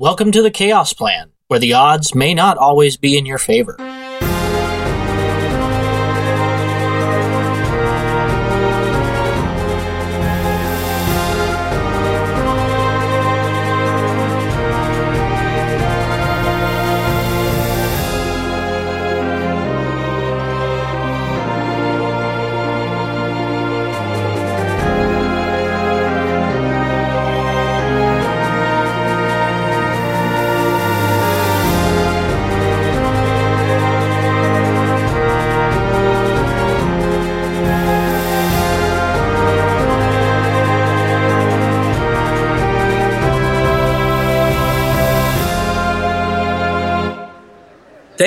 Welcome to the Chaos Plan, where the odds may not always be in your favor.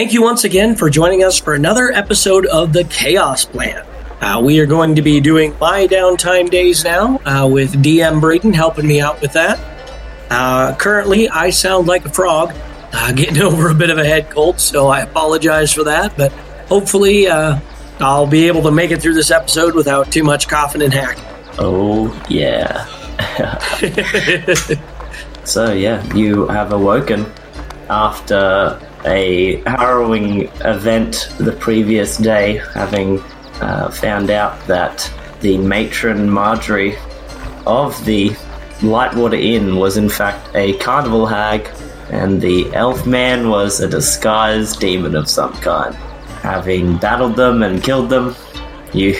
Thank you once again for joining us for another episode of the Chaos Plan. Uh, we are going to be doing my downtime days now uh, with DM Braden helping me out with that. Uh, currently, I sound like a frog, uh, getting over a bit of a head cold, so I apologize for that. But hopefully, uh, I'll be able to make it through this episode without too much coughing and hacking. Oh, yeah. so, yeah, you have awoken after a harrowing event the previous day, having uh, found out that the matron Marjorie of the Lightwater Inn was in fact a carnival hag, and the elf man was a disguised demon of some kind. Having battled them and killed them, you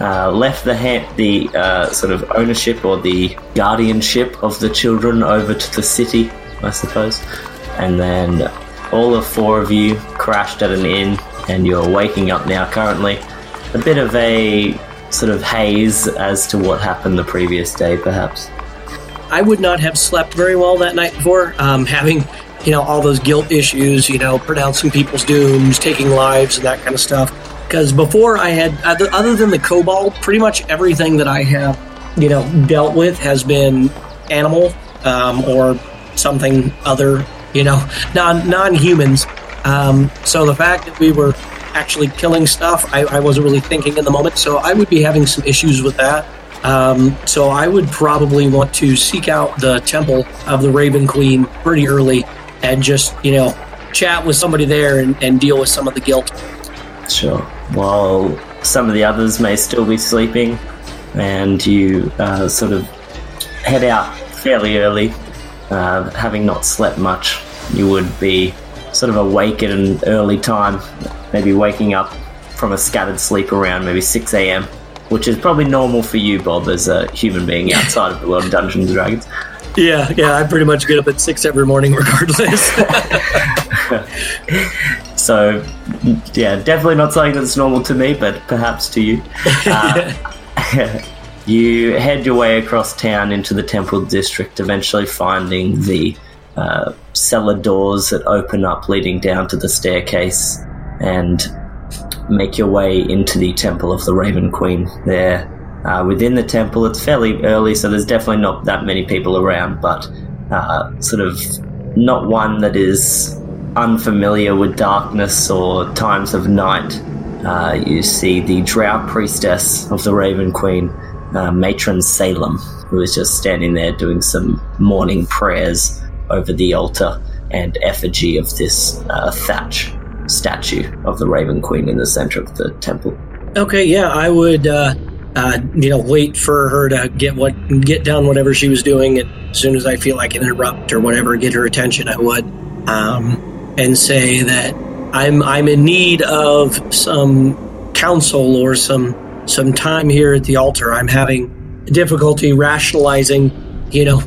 uh, left the ha- the uh, sort of ownership or the guardianship of the children over to the city, I suppose, and then all the four of you crashed at an inn, and you're waking up now currently. A bit of a sort of haze as to what happened the previous day, perhaps. I would not have slept very well that night before, um, having you know all those guilt issues, you know, pronouncing people's dooms, taking lives, and that kind of stuff. Because before I had, other than the cobalt, pretty much everything that I have, you know, dealt with has been animal um, or something other you know, non non humans. Um, so the fact that we were actually killing stuff, I, I, wasn't really thinking in the moment. So I would be having some issues with that. Um, so I would probably want to seek out the temple of the Raven Queen pretty early and just you know chat with somebody there and, and deal with some of the guilt. Sure. While some of the others may still be sleeping, and you uh, sort of head out fairly early uh, having not slept much, you would be sort of awake at an early time, maybe waking up from a scattered sleep around maybe 6 a.m., which is probably normal for you, Bob, as a human being outside of the world of Dungeons and Dragons. Yeah, yeah, I pretty much get up at 6 every morning regardless. so, yeah, definitely not something that's normal to me, but perhaps to you. Uh, you head your way across town into the Temple District, eventually finding the uh, cellar doors that open up leading down to the staircase, and make your way into the Temple of the Raven Queen. There, uh, within the temple, it's fairly early, so there's definitely not that many people around, but uh, sort of not one that is unfamiliar with darkness or times of night. Uh, you see the Drow Priestess of the Raven Queen uh, matron Salem, who was just standing there doing some morning prayers over the altar and effigy of this uh, thatch statue of the Raven Queen in the center of the temple. Okay, yeah, I would, uh, uh, you know, wait for her to get what get done whatever she was doing. And as soon as I feel I can interrupt or whatever, get her attention, I would, um, and say that I'm I'm in need of some counsel or some some time here at the altar. I'm having difficulty rationalizing, you know,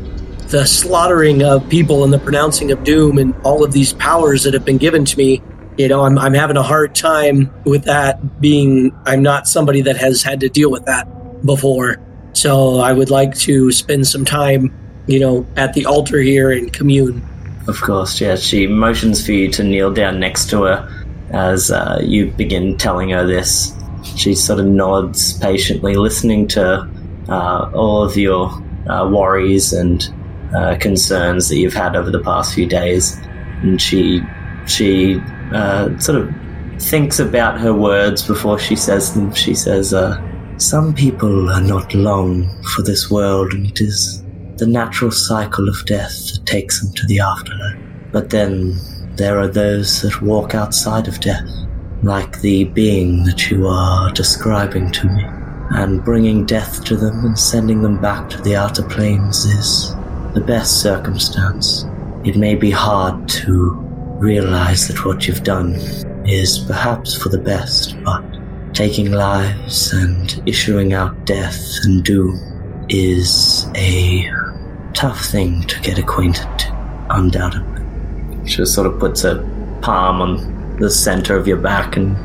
the slaughtering of people and the pronouncing of doom and all of these powers that have been given to me. You know, I'm, I'm having a hard time with that being, I'm not somebody that has had to deal with that before. So I would like to spend some time, you know, at the altar here and commune. Of course, yeah. She motions for you to kneel down next to her as uh, you begin telling her this she sort of nods patiently, listening to uh, all of your uh, worries and uh, concerns that you've had over the past few days. And she she uh, sort of thinks about her words before she says them. She says, uh, "Some people are not long for this world, and it is the natural cycle of death that takes them to the afterlife. But then there are those that walk outside of death, like the being that you are describing to me. And bringing death to them and sending them back to the outer planes is the best circumstance. It may be hard to realize that what you've done is perhaps for the best, but taking lives and issuing out death and doom is a tough thing to get acquainted to, undoubtedly. She sort of puts a palm on the center of your back and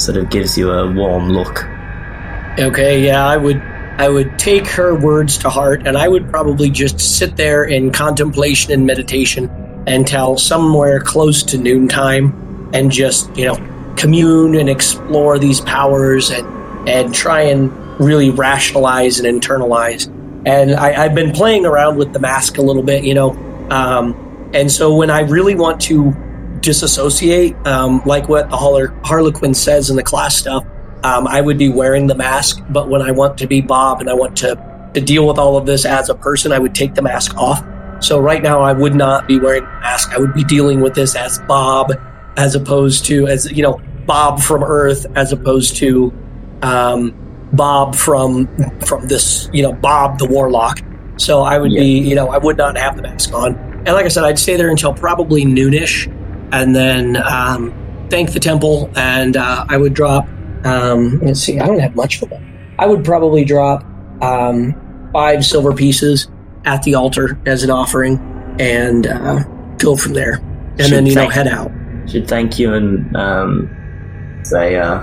sort of gives you a warm look. Okay, yeah, I would I would take her words to heart and I would probably just sit there in contemplation and meditation until somewhere close to noontime and just, you know, commune and explore these powers and and try and really rationalize and internalize. And I, have been playing around with the mask a little bit, you know. Um, and so when I really want to disassociate, um, like what the Harlequin says in the class stuff, um, I would be wearing the mask. But when I want to be Bob and I want to, to deal with all of this as a person, I would take the mask off. So right now, I would not be wearing the mask. I would be dealing with this as Bob, as opposed to as you know Bob from Earth, as opposed to um, Bob from from this you know Bob the Warlock. So I would yeah. be you know I would not have the mask on. And like I said, I'd stay there until probably noonish, and then um, thank the temple, and uh, I would drop um, let's see, I don't have much for them. I would probably drop um, five silver pieces at the altar as an offering and uh, go from there. And should then, you know, head out. Should thank you and um, say, uh,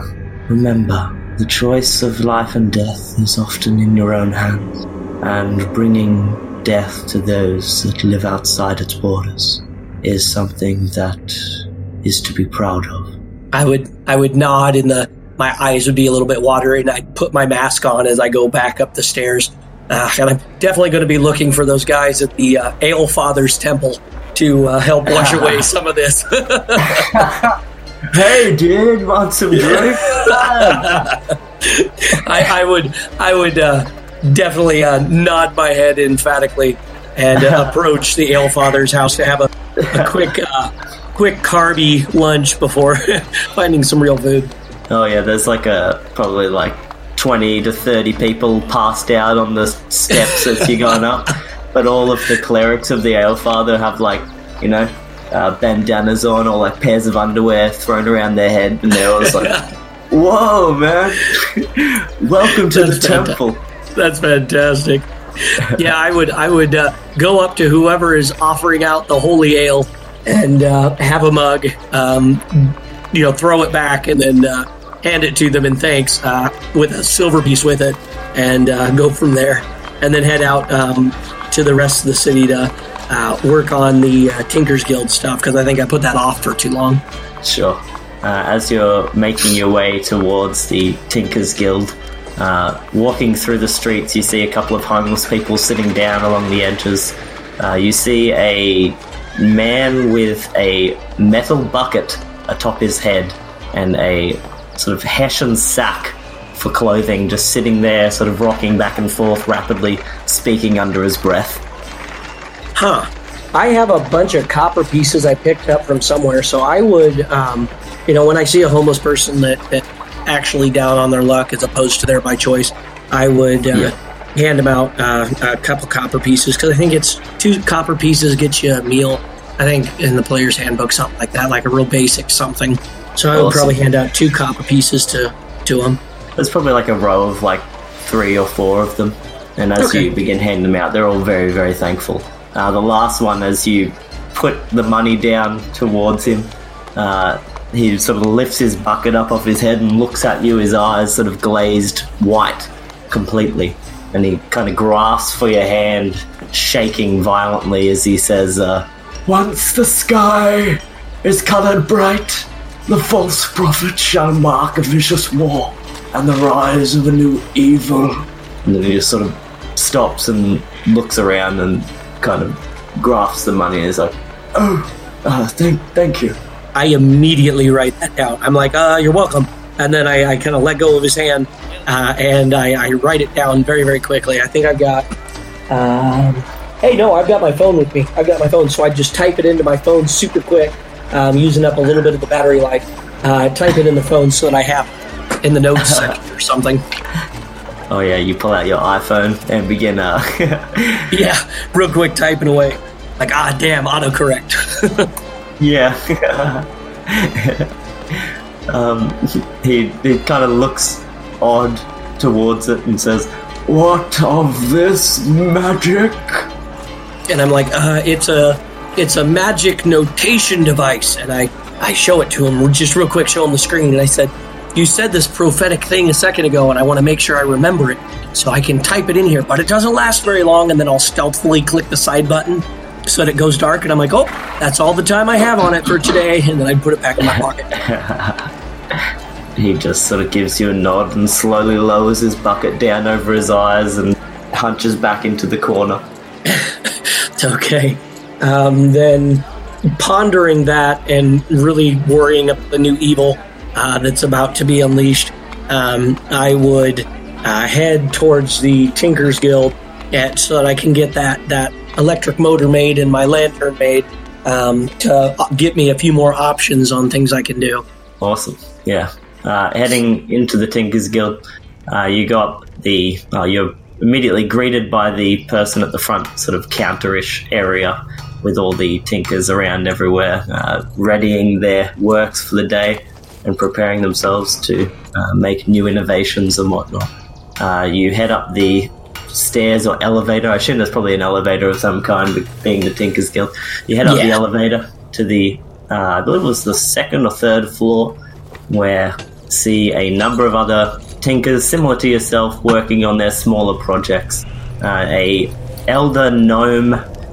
remember, the choice of life and death is often in your own hands, and bringing death to those that live outside its borders is something that is to be proud of. I would I would nod in the my eyes would be a little bit watery, and I'd put my mask on as I go back up the stairs. Uh, and I'm definitely going to be looking for those guys at the uh, Ale Father's Temple to uh, help wash away some of this. hey, dude, want some drink? I, I, would, I would uh, definitely uh, nod my head emphatically and uh, approach the Ale Father's house to have a, a quick, quick carby lunch before finding some real food. Oh yeah, there's like a probably like twenty to thirty people passed out on the steps as you're going up, but all of the clerics of the Ale Father have like you know uh, bandanas on or like pairs of underwear thrown around their head, and they're always like, "Whoa, man! Welcome to That's the temple." That's fantastic. yeah, I would I would uh, go up to whoever is offering out the holy ale and uh, have a mug. Um, you know, throw it back and then uh, hand it to them in thanks uh, with a silver piece with it, and uh, go from there. And then head out um, to the rest of the city to uh, work on the Tinkers Guild stuff because I think I put that off for too long. Sure. As you're making your way towards the Tinkers Guild, walking through the streets, you see a couple of homeless people sitting down along the edges. you see a man with a metal bucket atop his head and a sort of hessian sack for clothing just sitting there, sort of rocking back and forth rapidly, speaking under his breath. Huh. I have a bunch of copper pieces I picked up from somewhere, so I would, um, you know, when I see a homeless person that, that actually down on their luck as opposed to there by choice, I would uh, yeah. hand them out uh, a couple copper pieces because I think it's two copper pieces gets you a meal I think in the player's handbook, something like that, like a real basic something. So I would awesome. probably hand out two copper pieces to to them. There's probably like a row of like three or four of them, and as okay. you begin handing them out, they're all very very thankful. Uh, the last one, as you put the money down towards him, uh, he sort of lifts his bucket up off his head and looks at you. His eyes sort of glazed white completely, and he kind of grasps for your hand, shaking violently as he says. Uh, once the sky is coloured bright, the false prophet shall mark a vicious war and the rise of a new evil. And then he just sort of stops and looks around and kind of grasps the money and is like, "Oh, uh, thank, thank you." I immediately write that down. I'm like, "Uh, you're welcome." And then I, I kind of let go of his hand uh, and I, I, write it down very, very quickly. I think I've got um, hey, no, I've got my phone with me. I've got my phone. So I just type it into my phone super quick, um, using up a little bit of the battery life. Uh, type it in the phone so that I have in the notes or something. Oh yeah, you pull out your iPhone and begin. Uh, yeah, real quick typing away. Like ah, damn, autocorrect. yeah. um, he he kind of looks odd towards it and says, "What of this magic?" And I'm like, uh, "It's a it's a magic notation device." And I I show it to him just real quick, show him the screen, and I said, "You said this prophetic thing a second ago, and I want to make sure I remember it, so I can type it in here. But it doesn't last very long, and then I'll stealthily click the side button." So that it goes dark, and I'm like, oh, that's all the time I have on it for today, and then I put it back in my pocket. He just sort of gives you a nod and slowly lowers his bucket down over his eyes and hunches back into the corner. okay. Um, then pondering that and really worrying about the new evil uh, that's about to be unleashed, um, I would uh, head towards the Tinkers Guild at, so that I can get that, that electric motor made and my lantern made um, to get me a few more options on things I can do. Awesome. Yeah. Uh, heading into the Tinkers Guild, uh, you got the. Uh, you're immediately greeted by the person at the front, sort of counterish area, with all the tinkers around everywhere, uh, readying their works for the day and preparing themselves to uh, make new innovations and whatnot. Uh, you head up the stairs or elevator. I assume there's probably an elevator of some kind, being the Tinkers Guild. You head up Yeah. the elevator to the, uh, I believe it was the second or third floor, where see a number of other tinkers similar to yourself working on their smaller projects. Uh, a elder gnome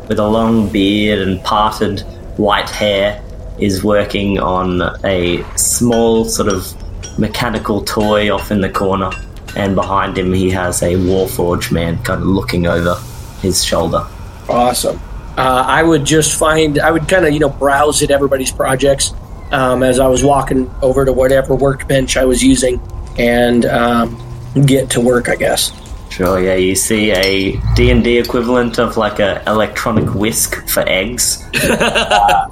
with a long beard and parted white hair is working on a small sort of mechanical toy off in the corner, and behind him he has a warforge man kind of looking over his shoulder. Awesome. Uh, I would just find, I would kind of, you know, browse at everybody's projects um, as I was walking over to whatever workbench I was using and um, get to work, I guess. Sure, yeah, you see a D&D equivalent of like a electronic whisk for eggs. uh,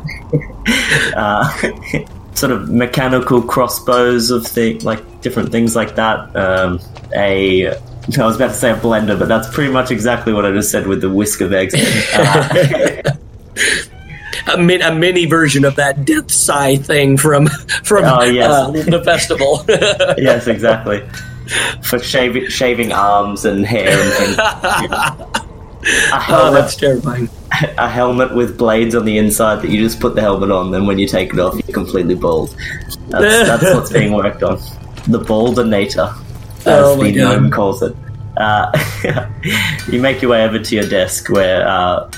uh, sort of mechanical crossbows of thing, like different things like that. Um, a I was about to say a blender, but that's pretty much exactly what I just said with the whisk of eggs. Uh, A, min- a mini version of that Death Sigh thing from from Oh, yes. uh, the festival. yes, exactly. For shaving, shaving arms and hair and things. Oh, that's terrifying. a helmet with blades on the inside that you just put the helmet on, and when you take it off, you're completely bald. That's, that's what's being worked on. The baldinator, as Oh the God. gnome calls it. Uh, you make your way over to your desk where uh,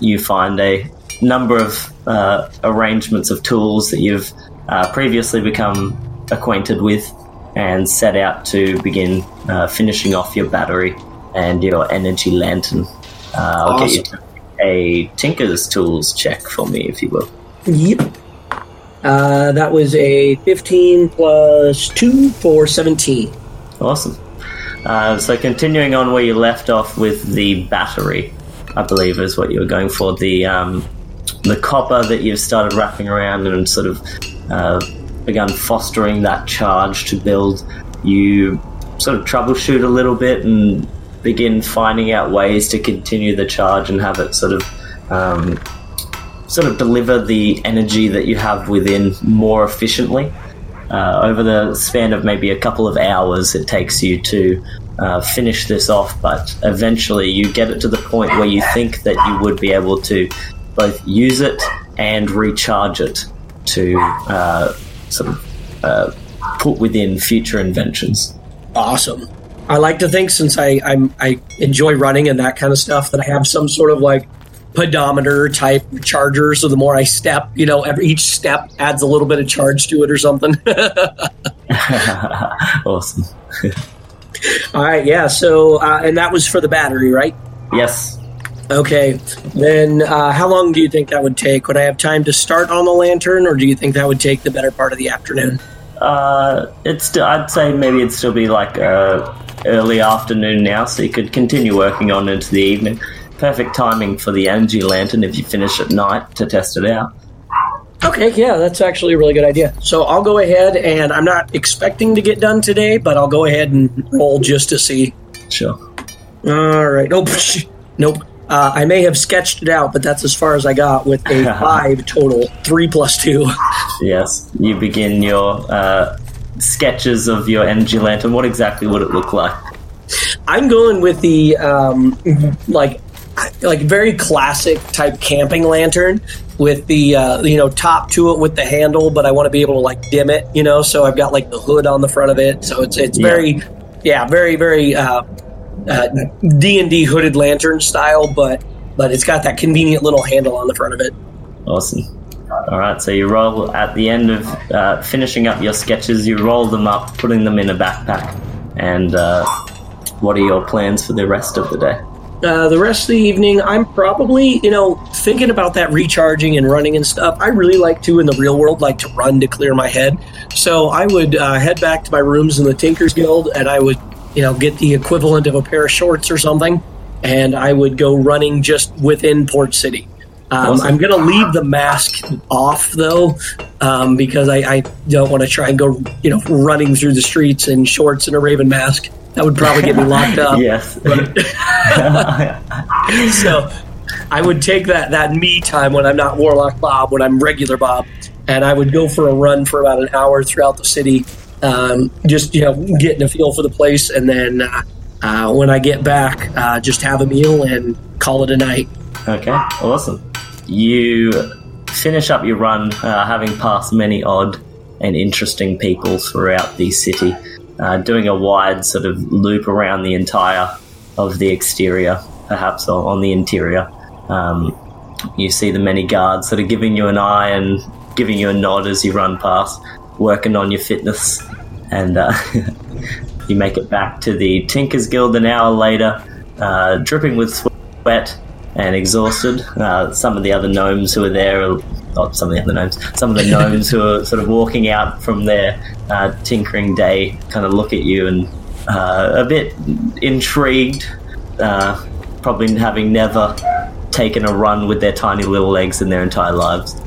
you find a number of uh, arrangements of tools that you've uh, previously become acquainted with and set out to begin uh, finishing off your battery and your energy lantern. Uh, I'll get you a Tinker's Tools check for me, if you will. Yep. Uh, that was a 15 plus 2 for 17. Awesome. Uh, so continuing on where you left off with the battery, I believe is what you were going for. The um, the copper that you've started wrapping around and sort of uh, begun fostering that charge to build. You sort of troubleshoot a little bit and begin finding out ways to continue the charge and have it sort of um, sort of deliver the energy that you have within more efficiently. Uh, over the span of maybe a couple of hours, it takes you to uh, finish this off, but eventually you get it to the point where you think that you would be able to both use it and recharge it to uh, sort of uh, put within future inventions. Awesome. I like to think since I I'm, I enjoy running and that kind of stuff that I have some sort of like pedometer type charger. So the more I step, you know, every each step adds a little bit of charge to it or something. awesome. All right, yeah. So uh, and that was for the battery, right? Yes. Okay. Then uh, how long do you think that would take? Would I have time to start on the lantern, or do you think that would take the better part of the afternoon? Uh, it's still, I'd say maybe it'd still be like uh, early afternoon now, so you could continue working on into the evening. perfect timing for the energy lantern if you finish at night to test it out. Okay, yeah, that's actually a really good idea. So I'll go ahead and I'm not expecting to get done today, but I'll go ahead and roll just to see. Sure. All right. Nope. Nope. Uh, I may have sketched it out, but that's as far as I got with a five total. Three plus two. Yes, you begin your uh, sketches of your energy lantern. What exactly would it look like? I'm going with the um, like like very classic type camping lantern with the uh, you know top to it with the handle, but I want to be able to like dim it, you know. So I've got like the hood on the front of it, so it's it's Yeah. very yeah very very uh, D and D hooded lantern style, but but it's got that convenient little handle on the front of it. Awesome. All right, so you roll at the end of uh, finishing up your sketches, you roll them up, putting them in a backpack. And uh, what are your plans for the rest of the day? Uh, the rest of the evening, I'm probably, you know, thinking about that recharging and running and stuff. I really like to, in the real world, like to run to clear my head. So I would uh, head back to my rooms in the Tinkers Guild and I would, you know, get the equivalent of a pair of shorts or something. And I would go running just within Port City. Um, I'm going to leave the mask off though, um, because I, I don't want to try and go, you know, running through the streets in shorts and a raven mask. That would probably get me locked up. yes. so I would take that that me time when I'm not Warlock Bob, when I'm regular Bob, and I would go for a run for about an hour throughout the city, um, just you know getting a feel for the place, and then uh, uh, when I get back, uh, just have a meal and call it a night. Okay, awesome. You finish up your run, uh, having passed many odd and interesting people throughout the city, uh, doing a wide sort of loop around the entire of the exterior, perhaps on on the interior. Um, you see the many guards that are giving you an eye and giving you a nod as you run past, working on your fitness, and uh, you make it back to the Tinkers Guild an hour later, uh, dripping with sweat and exhausted. Uh, some of the other gnomes who are there, not some of the other gnomes, some of the gnomes who are sort of walking out from their uh, tinkering day kind of look at you and uh, a bit intrigued, uh, probably having never taken a run with their tiny little legs in their entire lives.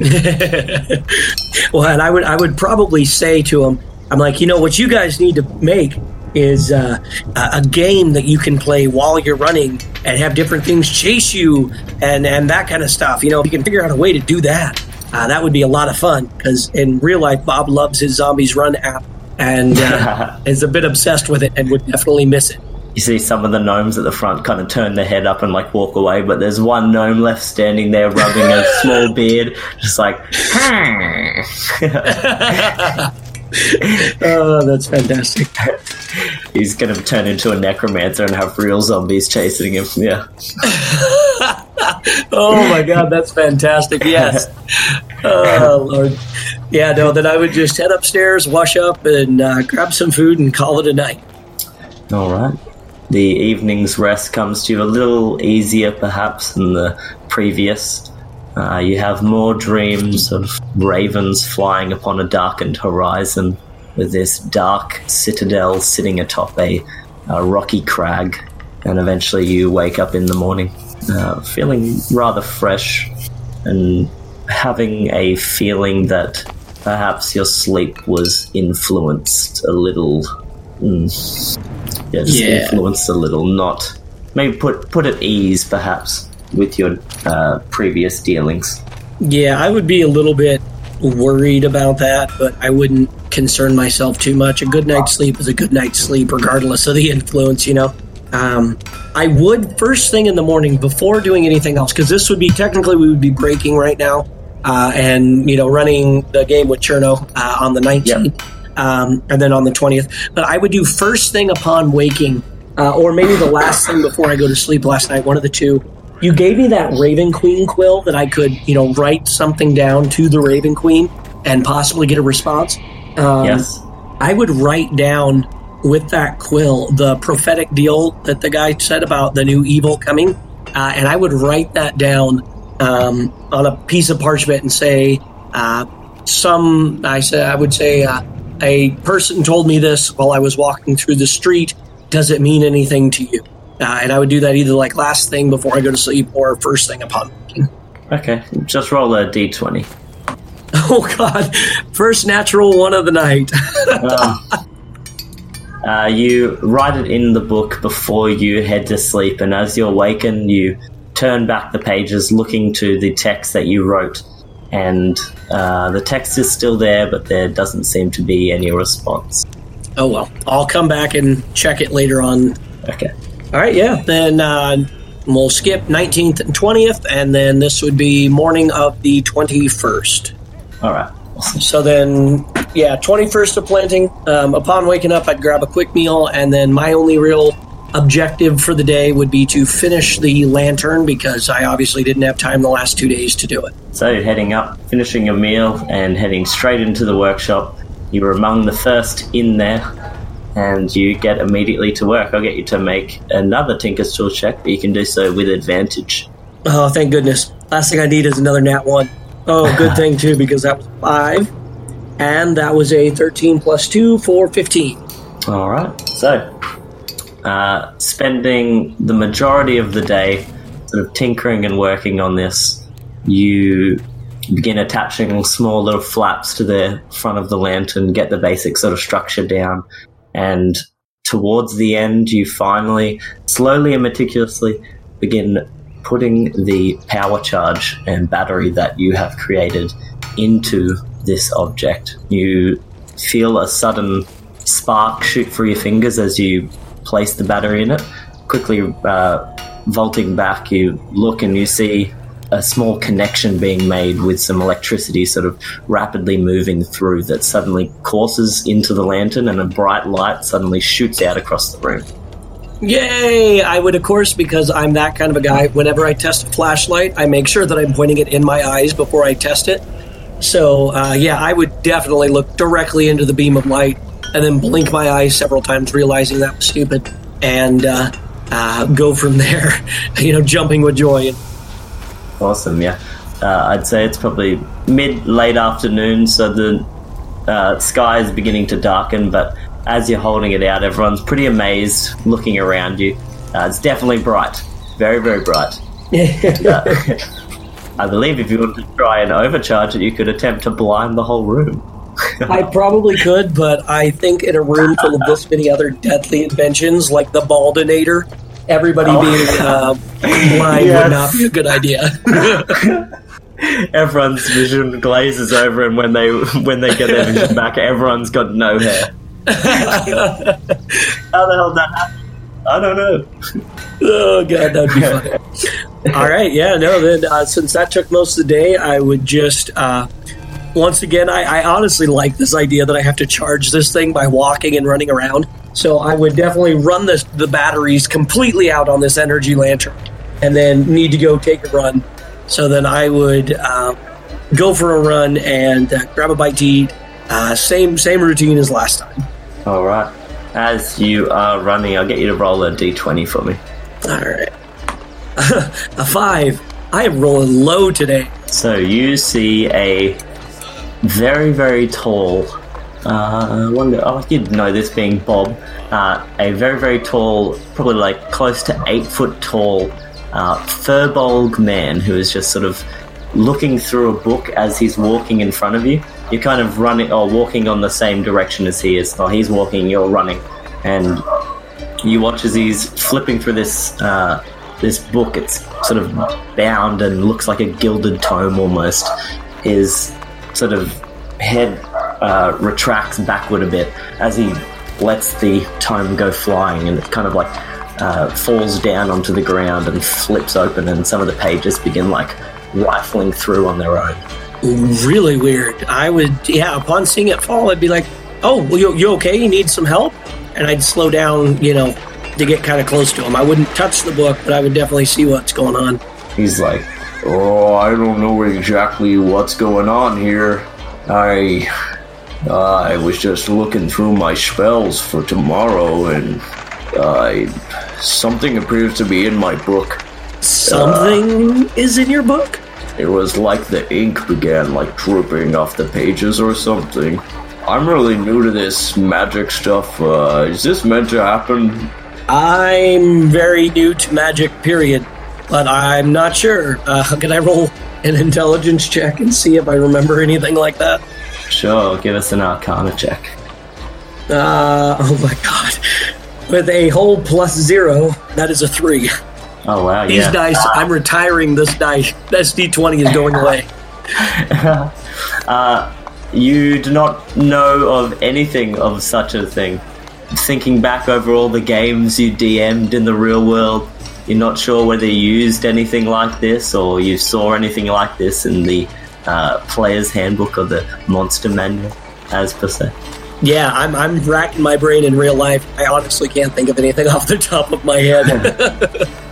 Well, and I would I would probably say to them, I'm like, you know, what you guys need to make is uh, a a game that you can play while you're running and have different things chase you and and that kind of stuff. You know, if you can figure out a way to do that, uh, that would be a lot of fun. Because in real life, Bob loves his Zombies Run app and uh, is a bit obsessed with it and would definitely miss it. You see some of the gnomes at the front kind of turn their head up and like walk away, but there's one gnome left standing there rubbing a small beard, just like, Oh, that's fantastic. he's going to turn into a necromancer and have real zombies chasing him. Yeah. Oh my god, that's fantastic. Yes. Oh lord. Yeah, no, then I would just head upstairs, wash up, and uh, grab some food and call it a night. All right. The evening's rest comes to you a little easier, perhaps, than the previous. Uh, you have more dreams of ravens flying upon a darkened horizon, with this dark citadel sitting atop a, a rocky crag, and eventually you wake up in the morning, uh, feeling rather fresh and having a feeling that perhaps your sleep was influenced a little. Mm, yeah, just Yeah. influenced a little, not maybe put put at ease, perhaps with your uh, previous dealings. Yeah, I would be a little bit worried about that, but I wouldn't concern myself too much. A good night's sleep is a good night's sleep, regardless of the influence, you know? Um, I would, first thing in the morning, before doing anything else, because this would be technically we would be breaking right now uh, and, you know, running the game with Cherno uh, on the 19th um, and then on the 20th. But I would do first thing upon waking, uh, or maybe the last thing before I go to sleep last night, one of the two. You gave me that Raven Queen quill that I could, you know, write something down to the Raven Queen and possibly get a response. Um, yes. I would write down with that quill the prophetic deal that the guy said about the new evil coming, uh, and I would write that down um, on a piece of parchment and say, uh, "Some," I said, I would say, uh, "A person told me this while I was walking through the street. Does it mean anything to you?" Uh, and I would do that either like last thing before I go to sleep or first thing upon waking. Okay, just roll a d20. Oh God! First natural one of the night. Um, uh, you write it in the book before you head to sleep, and as you awaken, you turn back the pages looking to the text that you wrote. And uh, the text is still there, but there doesn't seem to be any response. oh well, I'll come back and check it later on. Okay. All right, yeah. Then uh, we'll skip 19th and 20th, and then this would be morning of the 21st. All right. So then, yeah, 21st of planting. Um, upon waking up, I'd grab a quick meal, and then my only real objective for the day would be to finish the lantern because I obviously didn't have time the last two days to do it. So, heading up, finishing your meal, and heading straight into the workshop. You were among the first in there, and you get immediately to work. I'll get you to make another Tinker's Tool check, but you can do so with advantage. Oh, thank goodness. Last thing I need is another nat one. Oh, good thing, too, because that was five, and that was a 13 plus two for 15. All right. So, uh, spending the majority of the day sort of tinkering and working on this, you begin attaching small little flaps to the front of the lantern, get the basic sort of structure down, and towards the end, you finally, slowly and meticulously, begin putting the power charge and battery that you have created into this object. You feel a sudden spark shoot through your fingers as you place the battery in it. Quickly uh, vaulting back, you look and you see a small connection being made with some electricity sort of rapidly moving through that suddenly courses into the lantern and a bright light suddenly shoots out across the room. Yay! I would, of course, because I'm that kind of a guy. Whenever I test a flashlight, I make sure that I'm pointing it in my eyes before I test it. So, uh, yeah, I would definitely look directly into the beam of light and then blink my eyes several times, realizing that was stupid, and uh, uh, go from there, you know, jumping with joy. Awesome, yeah. Uh, I'd say it's probably mid late afternoon, so the uh, sky is beginning to darken. But as you're holding it out, everyone's pretty amazed, looking around you. Uh, it's definitely bright, very very bright. Uh, I believe if you wanted to try and overcharge it, you could attempt to blind the whole room. I probably could, but I think in a room full of this many other deadly inventions, like the Baldinator, everybody Oh. being uh, blind Yes. would not be a good idea. Everyone's vision glazes over, and when they when they get their vision back, everyone's got no hair. How the hell did that happen? I don't know. oh god, that'd be funny. All right, yeah, no. Then uh, since that took most of the day, I would just uh, once again, I, I honestly like this idea that I have to charge this thing by walking and running around. So I would definitely run this the batteries completely out on this energy lantern, and then need to go take a run. So then I would uh, go for a run and uh, grab a bite to eat. Uh, same same routine as last time. All right. As you are running, I'll get you to roll a d20 for me. All right, a five. I am rolling low today. So you see a very, very tall. Uh, I wonder. Oh, you'd know this being Bob. Uh, a very, very tall, probably like close to eight foot tall, uh, furbolg man who is just sort of looking through a book as he's walking in front of you. You're kind of running or walking on the same direction as he is. While he's walking, you're running, and you watch as he's flipping through this uh, this book. It's sort of bound and looks like a gilded tome almost. His sort of head uh, retracts backward a bit as he lets the tome go flying, and it kind of like uh, falls down onto the ground and flips open, and some of the pages begin like rifling through on their own. really weird. I would, yeah, upon seeing it fall, I'd be like, oh, well, you, you okay? You need some help? And I'd slow down, you know, to get kind of close to him. I wouldn't touch the book, but I would definitely see what's going on. He's like, Oh, I don't know exactly what's going on here. I I was just looking through my spells for tomorrow and I something appears to be in my book. Something is in your book? It was like the ink began like dripping off the pages or something. I'm really new to this magic stuff. Uh, is this meant to happen? I'm very new to magic, period, but I'm not sure. Uh, can I roll an intelligence check and see if I remember anything like that? Sure, give us an arcana check. Uh, oh my god. With a whole plus zero, that is a three. Oh wow, These yeah. dice, I'm retiring this dice. This d20 is going away. Uh, you do not know of anything of such a thing. Thinking back over all the games you DM'd in the real world, you're not sure whether you used anything like this or you saw anything like this in the uh, player's handbook or the monster manual, as per se. Yeah, I'm, I'm racking my brain in real life. I honestly can't think of anything off the top of my head.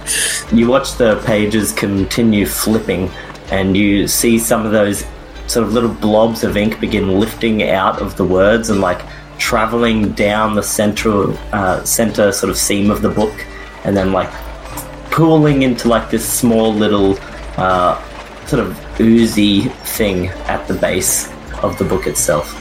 You watch the pages continue flipping, and you see some of those sort of little blobs of ink begin lifting out of the words and like traveling down the central uh, center sort of seam of the book, and then like pooling into like this small little uh, sort of oozy thing at the base of the book itself.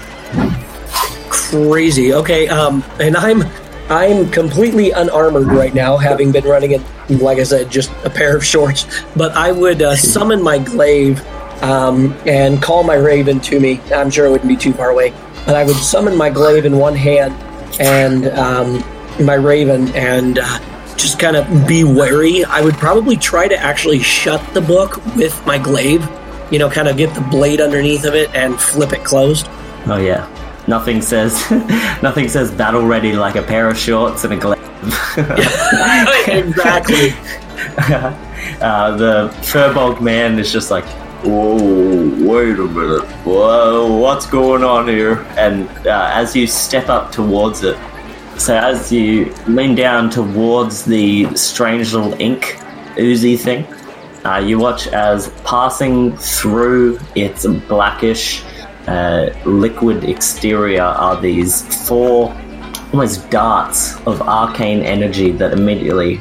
Crazy. Okay, um, and I'm I'm completely unarmored right now, having been running it, like I said, just a pair of shorts. But I would uh, summon my glaive um, and call my raven to me. I'm sure it wouldn't be too far away. But I would summon my glaive in one hand and um, my raven and uh, just kind of be wary. I would probably try to actually shut the book with my glaive. You know, kind of get the blade underneath of it and flip it closed. Oh yeah. Nothing says nothing says battle ready like a pair of shorts and a glaive. exactly. uh, the Furbolg man is just like, Whoa, wait a minute. whoa, what's going on here? And uh, as you step up towards it, so as you lean down towards the strange little ink oozy thing, uh, you watch as passing through its blackish uh, liquid exterior are these four almost darts of arcane energy that immediately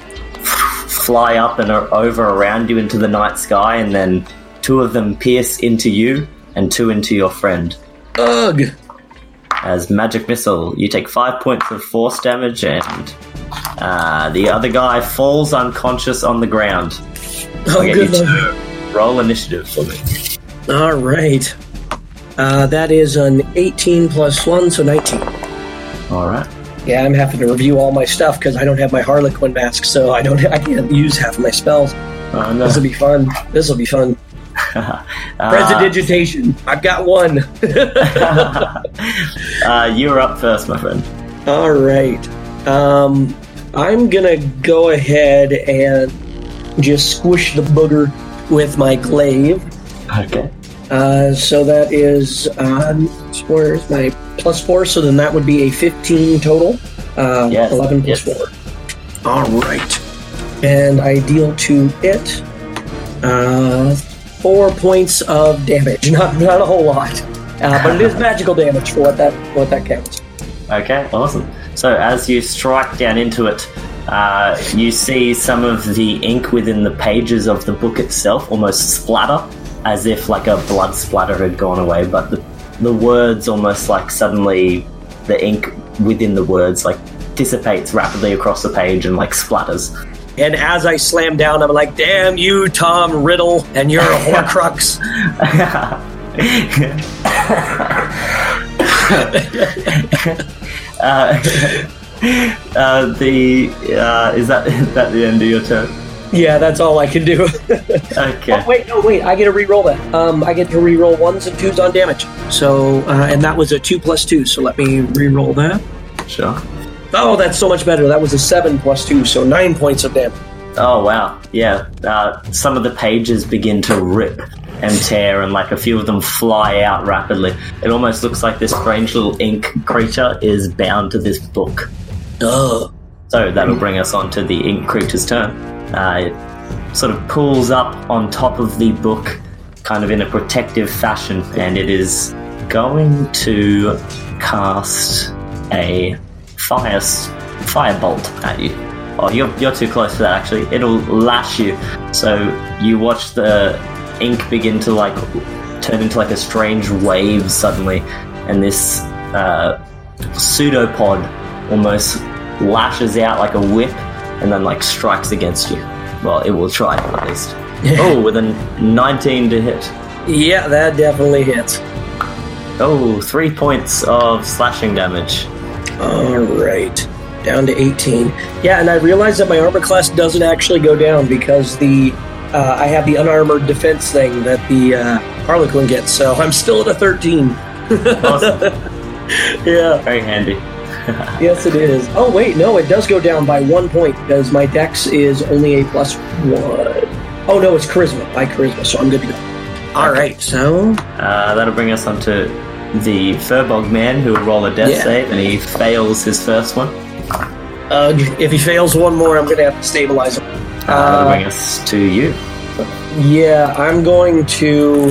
fly up and are over around you into the night sky, and then two of them pierce into you and two into your friend. Ugh. As magic missile, you take five points of force damage, and uh, the other guy falls unconscious on the ground. Oh, good roll initiative for me. All right. Uh, that is an 18 plus 1, so 19. All right. Yeah, I'm having to review all my stuff because I don't have my Harlequin mask, so I don't. I can't use half of my spells. Oh, no. This will be fun. This will be fun. Uh, Prestidigitation. I've got one. uh, you're up first, my friend. all right. Um, I'm gonna go ahead and just squish the booger with my glaive. Okay. Uh, so that is um, where's my plus four? So then that would be a fifteen total. Uh, Yes, Eleven plus yes. four. All right, and I deal to it uh, four points of damage. Not not a whole lot, uh, but it is magical damage for what that what that counts. Okay, awesome. So as you strike down into it, uh, you see some of the ink within the pages of the book itself almost splatter, as if like a blood splatter had gone away. But the the words almost like suddenly the ink within the words like dissipates rapidly across the page and like splatters. And as I slam down, I'm like, "Damn you, Tom Riddle, and your a Horcrux." uh, uh, the uh, is that is that the end of your turn? yeah, that's all I can do. Okay. Oh, wait, no, wait. I get to re-roll that. Um, I get to re-roll ones and twos on damage. So, uh, and that was a two plus two. So let me re-roll that. Sure. Oh, that's so much better. That was a seven plus two, so nine points of damage. Oh wow, yeah. Uh, some of the pages begin to rip and tear, and like a few of them fly out rapidly. It almost looks like this strange little ink creature is bound to this book. So that'll bring us on to the ink creature's turn. Uh, it sort of pulls up on top of the book, kind of in a protective fashion, and it is going to cast a fire firebolt at you. Oh, you're, you're too close to that. Actually, it'll lash you. So you watch the ink begin to like turn into like a strange wave suddenly, and this uh, pseudopod almost lashes out like a whip and then like strikes against you. Well, it will try at least. oh, with a 19 to hit. Yeah, that definitely hits. Oh, three points of slashing damage. All right, down to 18. Yeah, and I realize that my armor class doesn't actually go down because the uh, I have the unarmored defense thing that the uh, Harlequin gets, so I'm still at a 13. Awesome. Yeah, Very handy. yes, it is. Oh, wait, no, it does go down by one point because my dex is only a plus one. Oh, no, it's charisma, by charisma, so I'm good to go. All right, so Uh, that'll bring us on to the Furbolg man who will roll a death Yeah. save and he fails his first one. uh, if he fails one more, I'm going to have to stabilize him. Uh, that'll bring us to you. Yeah, I'm going to.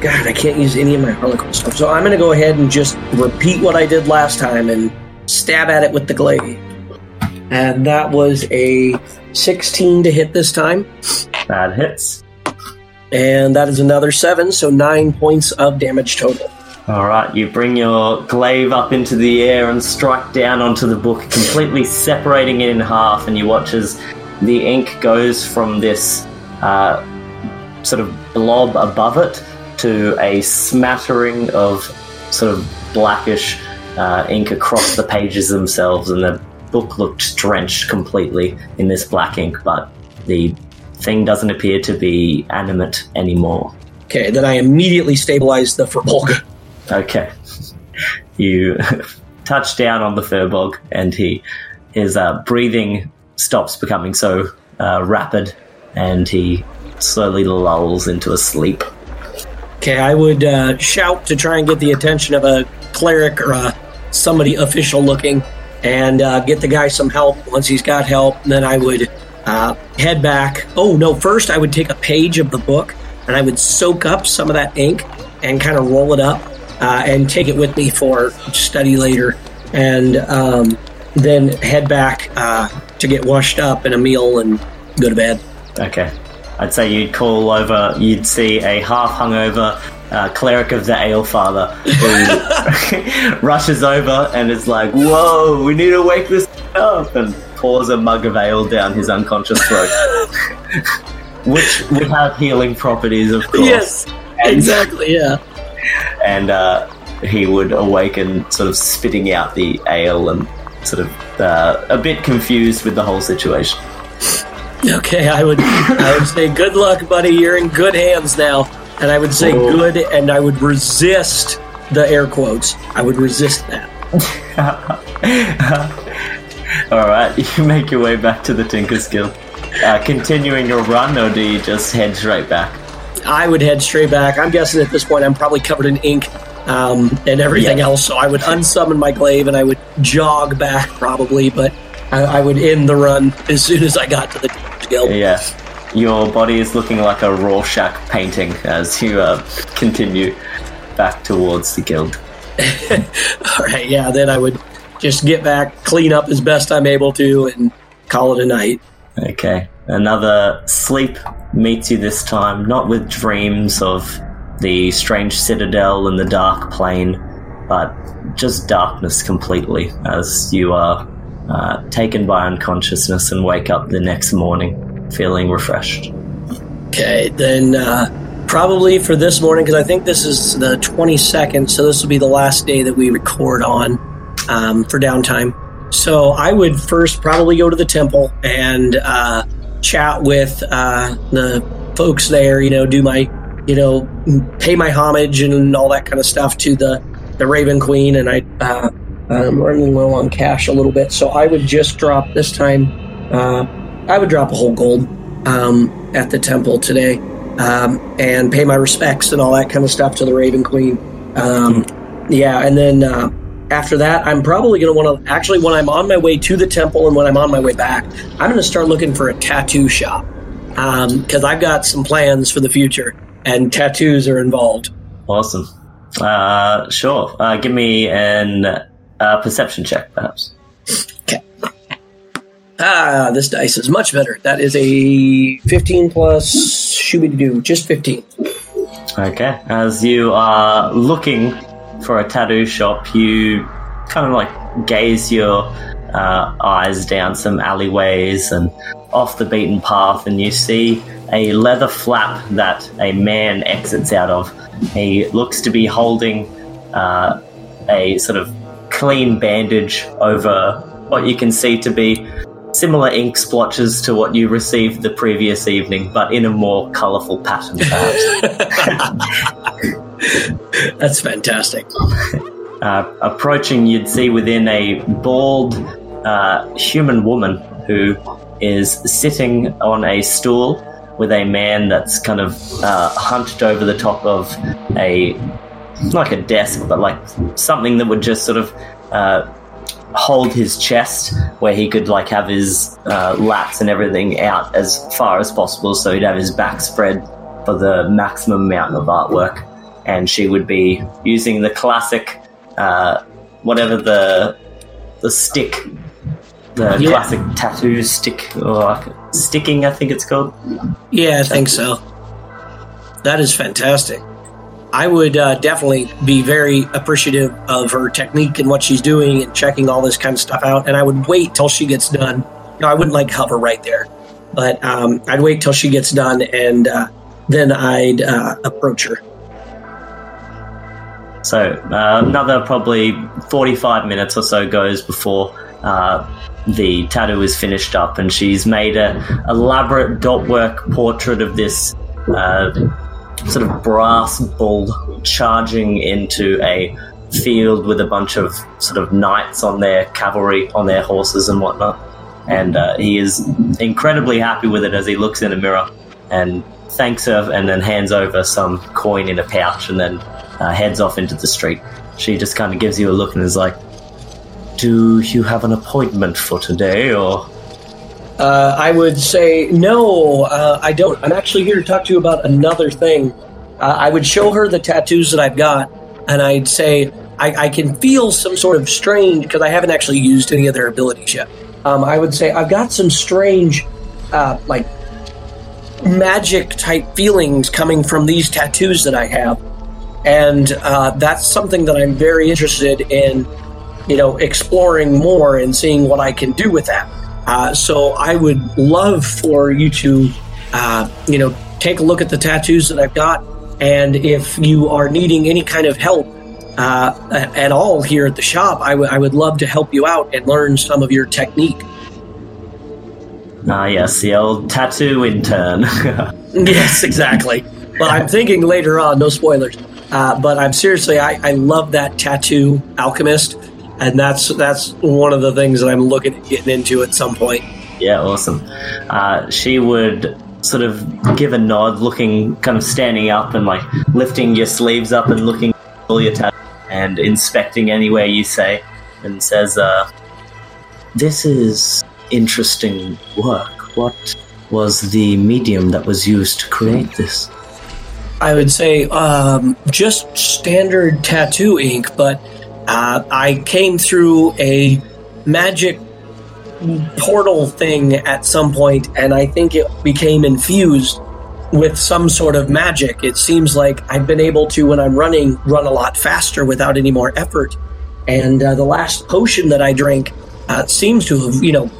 God, I can't use any of my Harlequin stuff. So I'm going to go ahead and just repeat what I did last time and stab at it with the glaive. And that was a 16 to hit this time. That hits. And that is another 7, so 9 points of damage total. All right, you bring your glaive up into the air and strike down onto the book, completely separating it in half. And you watch as the ink goes from this uh, sort of blob above it to a smattering of sort of blackish uh, ink across the pages themselves, and the book looked drenched completely in this black ink. But the thing doesn't appear to be animate anymore. Okay, then I immediately stabilize the Furbolg. Okay. You touch down on the furbolg, and he his uh, breathing stops becoming so uh, rapid, and he slowly lulls into a sleep. Okay, I would uh, shout to try and get the attention of a cleric or uh, somebody official looking and uh, get the guy some help. Once he's got help, then I would uh, head back. Oh, no, first I would take a page of the book and I would soak up some of that ink and kind of roll it up uh, and take it with me for study later. And um, then head back uh, to get washed up and a meal and go to bed. Okay. I'd say you'd call over, you'd see a half hungover uh, cleric of the Ale Father who rushes over and is like, Whoa, we need to wake this up, and pours a mug of ale down his unconscious throat. Which would have healing properties, of course. Yes, exactly, yeah. And uh, he would awaken, sort of spitting out the ale and sort of uh, a bit confused with the whole situation. Okay, I would I would say good luck, buddy. You're in good hands now. And I would say Oh. good and I would resist the air quotes. I would resist that. All right, you make your way back to the Tinker's Guild. Uh, continuing your run, or do you just head straight back? I would head straight back. I'm guessing at this point I'm probably covered in ink um, and everything Yeah. else, so I would unsummon my glaive and I would jog back probably, but I, I would end the run as soon as I got to the Tinker's guild. Yeah. Your body is looking like a Rorschach painting as you uh, continue back towards the guild. All right, yeah, then I would just get back, clean up as best I'm able to, and call it a night. Okay. Another sleep meets you this time, not with dreams of the strange citadel and the dark plain, but just darkness completely as you are uh, taken by unconsciousness and wake up the next morning feeling refreshed. Okay, then uh, probably for this morning, because I think this is the 22nd, so this will be the last day that we record on um, for downtime. So I would first probably go to the temple and uh, chat with uh, the folks there, you know, do my, you know, pay my homage and all that kind of stuff to the, the Raven Queen, and I, uh, I'm running low on cash a little bit, so I would just drop this time, uh, I would drop a whole gold um, at the temple today um, and pay my respects and all that kind of stuff to the Raven Queen. Um, Yeah, and then uh, after that, I'm probably going to want to actually, when I'm on my way to the temple and when I'm on my way back, I'm going to start looking for a tattoo shop because I've got some plans for the future and tattoos are involved. Awesome. Uh, sure. Uh, give me an uh, perception check, perhaps. Ah, this dice is much better. That is a 15 plus shooby doo, just 15. Okay. As you are looking for a tattoo shop, you kind of like gaze your uh, eyes down some alleyways and off the beaten path, and you see a leather flap that a man exits out of. He looks to be holding uh, a sort of clean bandage over what you can see to be similar ink splotches to what you received the previous evening, but in a more colourful pattern, perhaps. That's fantastic. Uh, approaching, you'd see within a bald uh, human woman who is sitting on a stool with a man that's kind of uh, hunched over the top of a like a desk, but like something that would just sort of uh, hold his chest, where he could like have his uh, lats and everything out as far as possible, so he'd have his back spread for the maximum amount of artwork. And she would be using the classic, uh, whatever the the stick, the Yeah. classic tattoo stick or sticking, I think it's called. Yeah, I think so. That is fantastic. I would uh, definitely be very appreciative of her technique and what she's doing and checking all this kind of stuff out. And I would wait till she gets done. No, I wouldn't like hover right there, but um, I'd wait till she gets done and uh, then I'd uh, approach her. So uh, another probably 45 minutes or so goes before uh, the tattoo is finished up, and she's made a elaborate dot work portrait of this uh, sort of brass bull charging into a field with a bunch of sort of knights on their cavalry, on their horses and whatnot. And uh, he is incredibly happy with it as he looks in a mirror and thanks her and then hands over some coin in a pouch and then uh, heads off into the street. She just kind of gives you a look and is like, Do you have an appointment for today or. Uh, I would say no, uh, I don't. I'm actually here to talk to you about another thing. Uh, I would show her the tattoos that I've got, and I'd say I, I can feel some sort of strange because I haven't actually used any of their abilities yet. Um, I would say I've got some strange, uh, like magic type feelings coming from these tattoos that I have, and uh, that's something that I'm very interested in. You know, exploring more and seeing what I can do with that. Uh, so I would love for you to, uh, you know, take a look at the tattoos that I've got, and if you are needing any kind of help uh, at all here at the shop, I would- I would love to help you out and learn some of your technique. Ah, yes, the old tattoo intern. yes, exactly. Well, I'm thinking later on, no spoilers. Uh, but I'm seriously, I, I love that tattoo alchemist, and that's that's one of the things that I'm looking at getting into at some point. Yeah, awesome. Uh, she would sort of give a nod, looking, kind of standing up and like lifting your sleeves up and looking at all your tattoos and inspecting anywhere you say, and says, uh, This is interesting work. What was the medium that was used to create this? I would say um, just standard tattoo ink, but uh, I came through a magic portal thing at some point, and I think it became infused with some sort of magic. It seems like I've been able to, when I'm running, run a lot faster without any more effort. And uh, the last potion that I drank uh, seems to have, you know,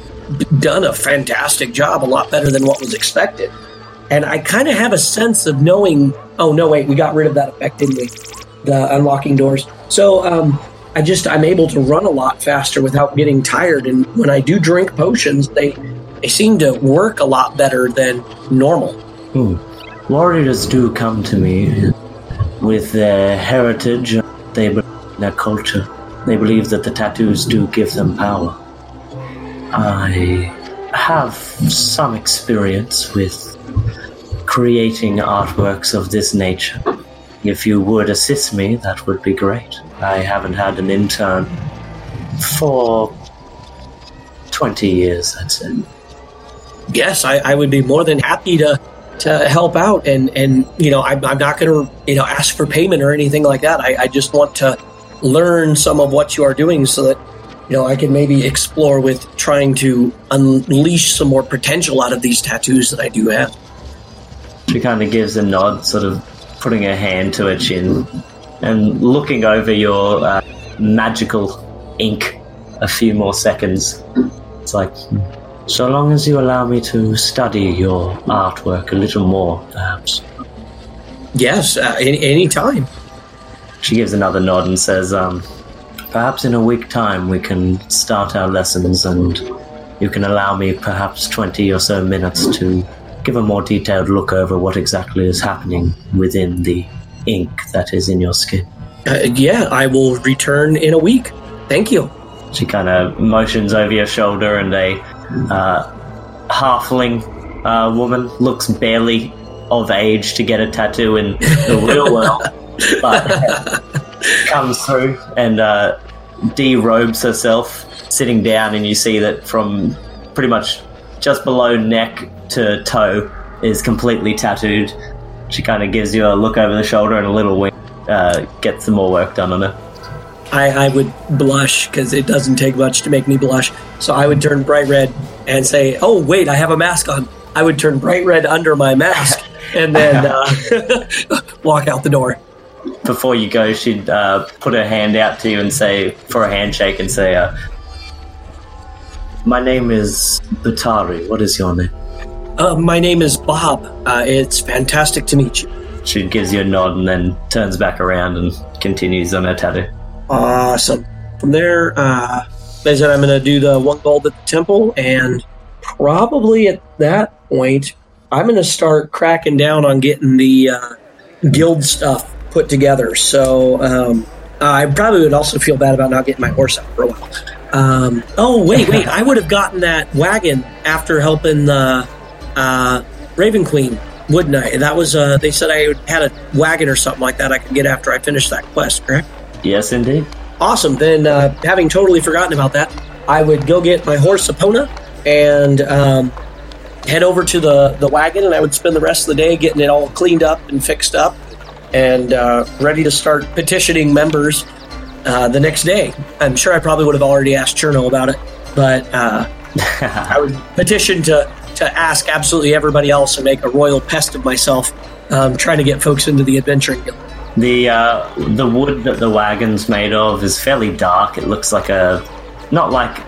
done a fantastic job, a lot better than what was expected. And I kind of have a sense of knowing. Oh no, wait, we got rid of that effect, didn't we? The unlocking doors. So um, I just I'm able to run a lot faster without getting tired. And when I do drink potions, they they seem to work a lot better than normal. Hmm. Warriors do come to me with their heritage, they believe their culture. They believe that the tattoos do give them power. I have some experience with creating artworks of this nature. If you would assist me, that would be great. I haven't had an intern for 20 years, I'd say. yes, I, I would be more than happy to to help out. And and you know, I'm, I'm not going to you know ask for payment or anything like that. I, I just want to learn some of what you are doing so that you know I can maybe explore with trying to unleash some more potential out of these tattoos that I do have. She kind of gives a nod, sort of putting her hand to her chin and looking over your uh, magical ink a few more seconds. It's like, so long as you allow me to study your artwork a little more, perhaps. Yes, uh, any, any time. She gives another nod and says, um, perhaps in a week time we can start our lessons and you can allow me perhaps 20 or so minutes to give a more detailed look over what exactly is happening within the ink that is in your skin. Uh, yeah, I will return in a week. Thank you. She kind of motions over your shoulder, and a uh, halfling uh, woman looks barely of age to get a tattoo in the real world, but comes through and uh, derobes herself, sitting down, and you see that from pretty much just below neck to toe is completely tattooed. She kind of gives you a look over the shoulder and a little wink, uh, gets some more work done on her. I, I would blush because it doesn't take much to make me blush. So I would turn bright red and say, "Oh wait, I have a mask on." I would turn bright red under my mask and then uh, walk out the door. Before you go, she'd uh, put her hand out to you and say, for a handshake, and say, uh, "My name is Batari. What is your name?" Uh, my name is Bob. Uh, it's fantastic to meet you. She gives you a nod and then turns back around and continues on her tattoo. Awesome. From there, uh, I said I'm going to do the one gold at the temple, and probably at that point, I'm going to start cracking down on getting the uh, guild stuff put together. So um, I probably would also feel bad about not getting my horse out for a while. Um, oh wait, wait! I would have gotten that wagon after helping the uh, Raven Queen, wouldn't I? That was uh, they said I had a wagon or something like that I could get after I finished that quest, correct? Yes, indeed. Awesome. Then, uh, having totally forgotten about that, I would go get my horse Epona and um, head over to the, the wagon, and I would spend the rest of the day getting it all cleaned up and fixed up and uh, ready to start petitioning members uh, the next day. I'm sure I probably would have already asked Cherno about it, but uh, I would petition to, to ask absolutely everybody else and make a royal pest of myself, um, trying to get folks into the adventuring guild. The uh, the wood that the wagon's made of is fairly dark. It looks like a not like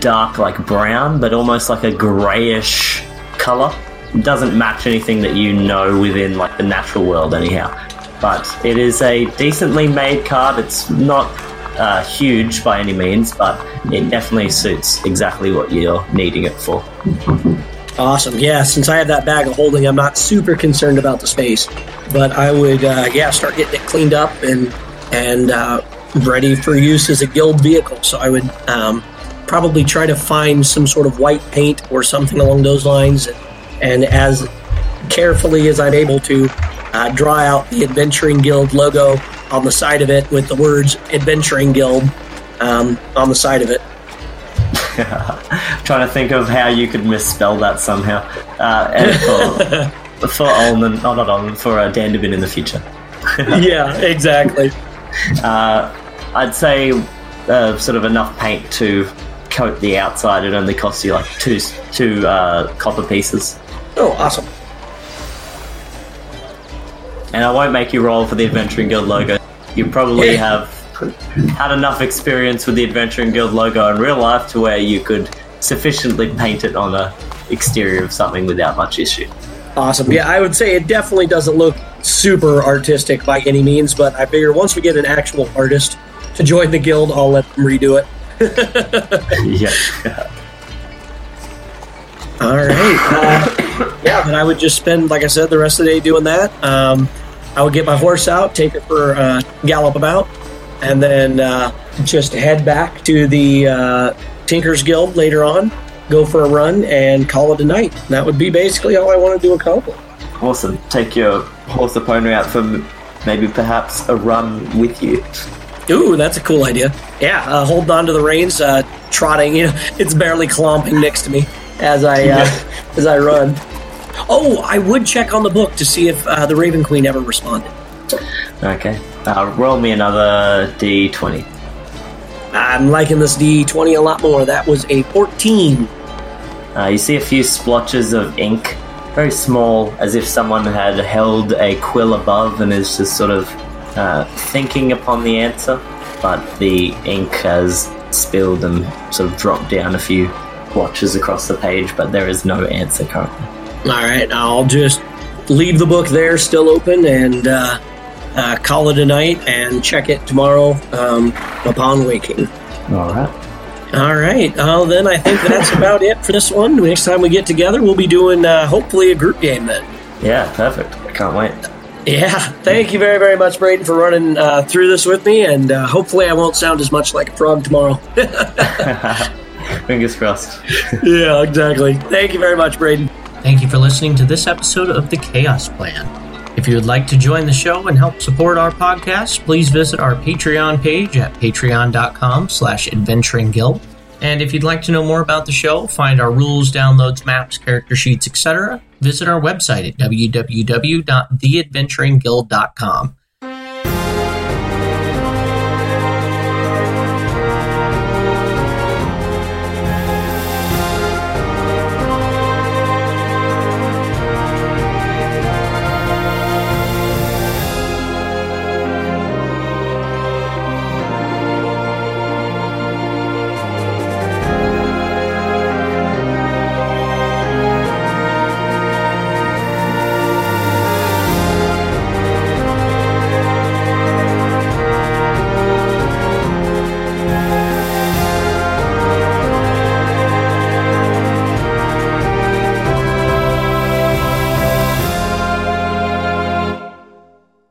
dark like brown, but almost like a grayish color. It doesn't match anything that you know within like the natural world, anyhow. But it is a decently made card. It's not uh, huge by any means, but it definitely suits exactly what you're needing it for. Awesome. Yeah, since I have that bag of holding, I'm not super concerned about the space. But I would, uh, yeah, start getting it cleaned up and and uh, ready for use as a guild vehicle. So I would um, probably try to find some sort of white paint or something along those lines, and, and as carefully as I'm able to, uh, draw out the Adventuring Guild logo on the side of it with the words Adventuring Guild um, on the side of it. Trying to think of how you could misspell that somehow. Uh, and for, for Olman, oh, not Olman, for uh, Dandabin in the future. yeah, exactly. Uh, I'd say uh, sort of enough paint to coat the outside. It only costs you like two two uh, copper pieces. Oh, awesome. And I won't make you roll for the Adventuring Guild logo. You probably have had enough experience with the Adventuring Guild logo in real life to where you could sufficiently paint it on the exterior of something without much issue. Awesome. Yeah, I would say it definitely doesn't look super artistic by any means, but I figure once we get an actual artist to join the guild, I'll let them redo it. yeah. All right. Uh, yeah, and I would just spend, like I said, the rest of the day doing that. Um, I would get my horse out, take it for a gallop about, and then uh, just head back to the uh, Tinkers Guild later on, go for a run, and call it a night. That would be basically all I wanted to accomplish. Awesome. Take your horse Epona out for maybe perhaps a run with you. Ooh, that's a cool idea. Yeah, uh, holding on to the reins, uh, trotting. You know, it's barely clomping next to me as I uh, as I run. Oh, I would check on the book to see if uh, the Raven Queen ever responded. Okay. Uh, roll me another d20. I'm liking this D20 a lot more. That was a 14. Uh, you see a few splotches of ink, very small, as if someone had held a quill above and is just sort of uh, thinking upon the answer. But the ink has spilled and sort of dropped down a few watches across the page, but there is no answer currently. All right, I'll just leave the book there, still open, and uh, uh, call it a night and check it tomorrow um, upon waking. All right. All right. Well, then I think that's about it for this one. Next time we get together, we'll be doing uh, hopefully a group game then. Yeah, perfect. I can't wait. Yeah. Thank you very, very much, Braden, for running uh, through this with me, and uh, hopefully I won't sound as much like a frog tomorrow. Fingers crossed. yeah, exactly. Thank you very much, Braden. Thank you for listening to this episode of The Chaos Plan. If you would like to join the show and help support our podcast, please visit our Patreon page at patreon.com slash adventuringguild. And if you'd like to know more about the show, find our rules, downloads, maps, character sheets, etc., visit our website at www.theadventuringguild.com.